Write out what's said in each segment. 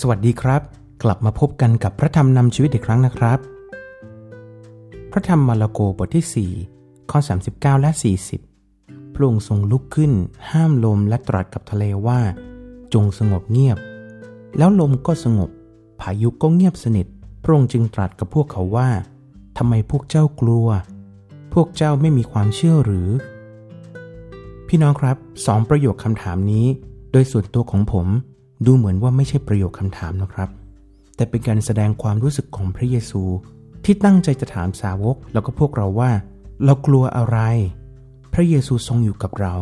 สวัสดีครับ กลับมาพบกันกับพระธรรมนำชีวิตอีกครั้งนะครับ พระธรรมมาระโกบทที่ 4 ข้อ 39 และ 40 พระองค์ทรงลุกขึ้น ห้ามลมและตรัสกับทะเลว่า จงสงบเงียบ แล้วลมก็สงบ พายุก็เงียบสนิท พระองค์จึงตรัสกับพวกเขาว่าทำไมพวกเจ้ากลัว พวกเจ้าไม่มีความเชื่อหรือ พี่น้องครับสองประโยคคำถามนี้ โดยส่วนตัวของผม ดูเหมือนว่าไม่ใช่ประโยคคำถามนะครับ แต่เป็นการแสดงความรู้สึกของพระเยซู ที่ตั้งใจจะถามสาวก แล้วก็พวกเราว่า เรากลัวอะไร พระเยซูทรงอยู่กับเรา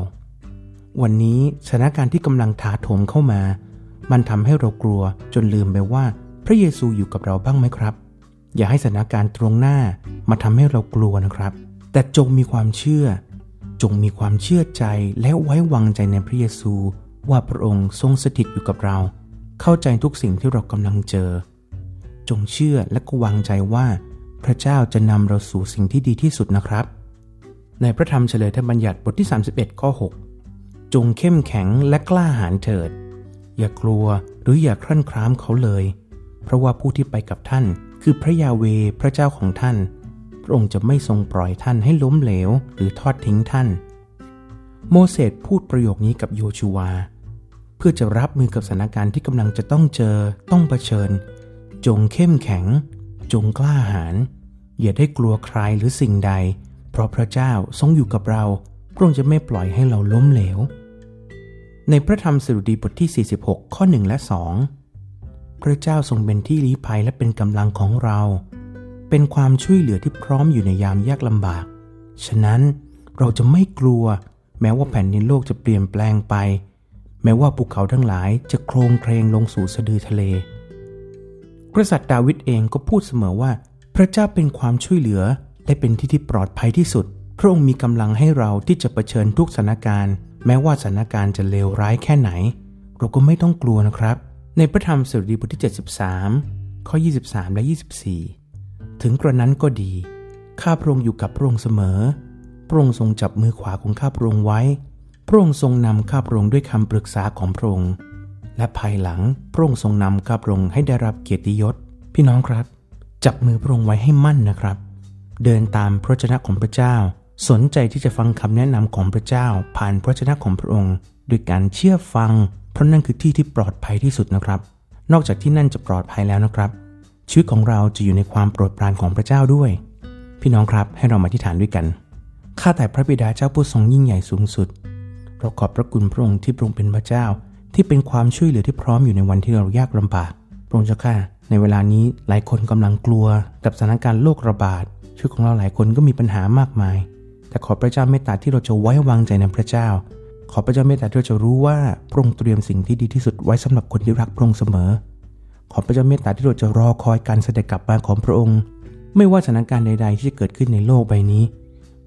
วันนี้สถานการณ์ที่กำลังถาโถมเข้ามา มันทำให้เรากลัวจนลืมไปว่า พระเยซูอยู่กับเราบ้างไหมครับ อย่าให้สถานการณ์ตรงหน้ามาทำให้เรากลัวนะครับ แต่จงมีความเชื่อ จงมีความเชื่อใจและไว้วางใจในพระเยซู ว่าพระองค์ทรงสถิตอยู่กับเรา เข้าใจทุกสิ่งที่เรากำลังเจอ จงเชื่อและก็วางใจว่า พระเจ้าจะนำเราสู่สิ่งที่ดีที่สุดนะครับ ในพระธรรมเฉลยธรรมบัญญัติบทที่ 31 ข้อ 6 จงเข้มแข็งและกล้าหาญเถิด อย่ากลัวหรืออย่าครั่นคร้ามเขาเลย เพราะว่าผู้ที่ไปกับท่าน คือพระยาเวพระเจ้าของท่าน พระองค์จะไม่ทรงปล่อยท่านให้ล้มเหลว หรือทอดทิ้งท่าน โมเสสพูดประโยคนี้กับโยชูวา เพื่อจะรับมือกับสถานการณ์ที่กำลังจะต้องเจอต้องเผชิญ จงเข้มแข็ง จงกล้าหาญอย่าได้กลัวใครหรือสิ่งใด เพราะพระเจ้าทรงอยู่กับเรา พระองค์จะไม่ปล่อยให้เราล้มเหลว ในพระธรรมสดุดีบทที่ 46 ข้อ 1 และ 2 พระเจ้าทรงเป็นที่ลี้ภัยและเป็นกำลังของเรา เป็นความช่วยเหลือที่พร้อมอยู่ในยามยากลำบาก ฉะนั้นเราจะไม่กลัว แม้ว่าแผ่นดินโลกจะเปลี่ยนแปลงไป แม้ว่าภูเขาทั้งหลายจะโครงเครงลงสู่สะดือทะเล กษัตริย์ดาวิดเองก็พูดเสมอว่า พระเจ้าเป็นความช่วยเหลือและเป็นที่ที่ปลอดภัยที่สุด พระองค์มีกำลังให้เราที่จะะเผชิญทุกสถานการณ์ แม้ว่าสถานการณ์จะเลวร้ายแค่ไหน เราก็ไม่ต้องกลัวนะครับ ในพระธรรมสดุดีบทที่ 73 ข้อ 23 และ 24 ถึงกระนั้นก็ดี ข้าพระองค์อยู่กับพระองค์เสมอ ระองค์ทรงจับมือขวาของข้าพระองค์ไว้ พระองค์ทรงนำข้าพระองค์ด้วยคำปรึกษาของพระองค์ และภายหลังพระองค์ทรงนำข้าพระองค์ให้ได้รับเกียรติยศ พี่น้องครับ จับมือพระองค์ไว้ให้มั่นนะครับ เดินตามพระชนะของพระเจ้า สนใจที่จะฟังคำแนะนำของพระเจ้า ผ่านพระชนะของพระองค์ด้วยการเชื่อฟัง เพราะนั่นคือที่ที่ปลอดภัยที่สุดนะครับ นอกจากที่นั่นจะปลอดภัยแล้วนะครับ ชีวิตของเราจะอยู่ในความโปรดปรานของพระเจ้าด้วย พี่น้องครับให้เรามาที่ฐานด้วยกัน ข้าแต่พระบิดาเจ้าผู้ทรงยิ่งใหญ่สูงสุด เราขอบพระคุณพระองค์ที่พระองค์เป็นพระเจ้า ที่เป็นความช่วยเหลือที่พร้อมอยู่ในวันที่เรายากลำบาก พระองค์เจ้าข้าในเวลานี้หลายคนกำลังกลัวกับสถานการณ์โรคระบาดชีวิตของเราหลายคนก็มีปัญหามากมาย แต่ขอพระเจ้าเมตตาที่เราจะไว้วางใจในพระเจ้า ขอพระเจ้าเมตตาที่เราจะรู้ว่าพระองค์เตรียมสิ่งที่ดีที่สุดไว้สำหรับคนที่รักพระองค์เสมอ ขอพระเจ้าเมตตาที่เราจะรอคอยการเสด็จกลับมาของพระองค์ ไม่ว่าสถานการณ์ใด ๆ ที่จะเกิดขึ้นในโลกใบนี้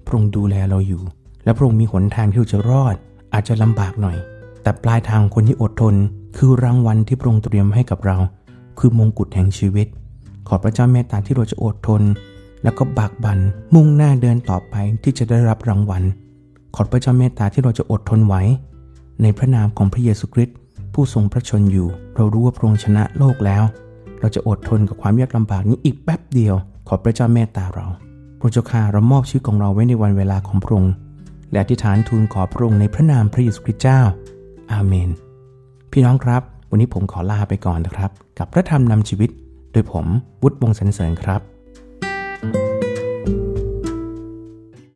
พระองค์ดูแลเราอยู่ และพระองค์มีหนทางที่เราจะรอด อาจจะลำบากหน่อย แต่ปลายทางคนที่อดทน คือรางวัลที่พระองค์เตรียมให้กับเรา คือมงกุฎแห่งชีวิต ขอพระเจ้าเมตตาที่เราจะอดทน แล้วก็บากบันมุ่งหน้าเดินต่อไปที่จะได้รับรางวัล ขอพระเจ้าเมตตาที่เราจะอดทนไว้ ในพระนามของพระเยซูคริสต์ผู้ทรงพระชนอยู่ เรารู้ว่าพระองค์ชนะโลกแล้ว เราจะอดทนกับความยากลำบากนี้อีกแป๊บเดียว ขอพระเจ้าเมตตาเรา เจ้าข้าเรามอบชีวิตของเราไว้ในวันเวลาของพระองค์และอธิษฐานทูลขอพระองค์ในพระนามพระเยซูคริสต์เจ้า อาเมน พี่น้องครับ วันนี้ผมขอลาไปก่อนนะครับ กับพระธรรมนำชีวิต โดยผมวุฒิวงศ์สรรเสริญครับ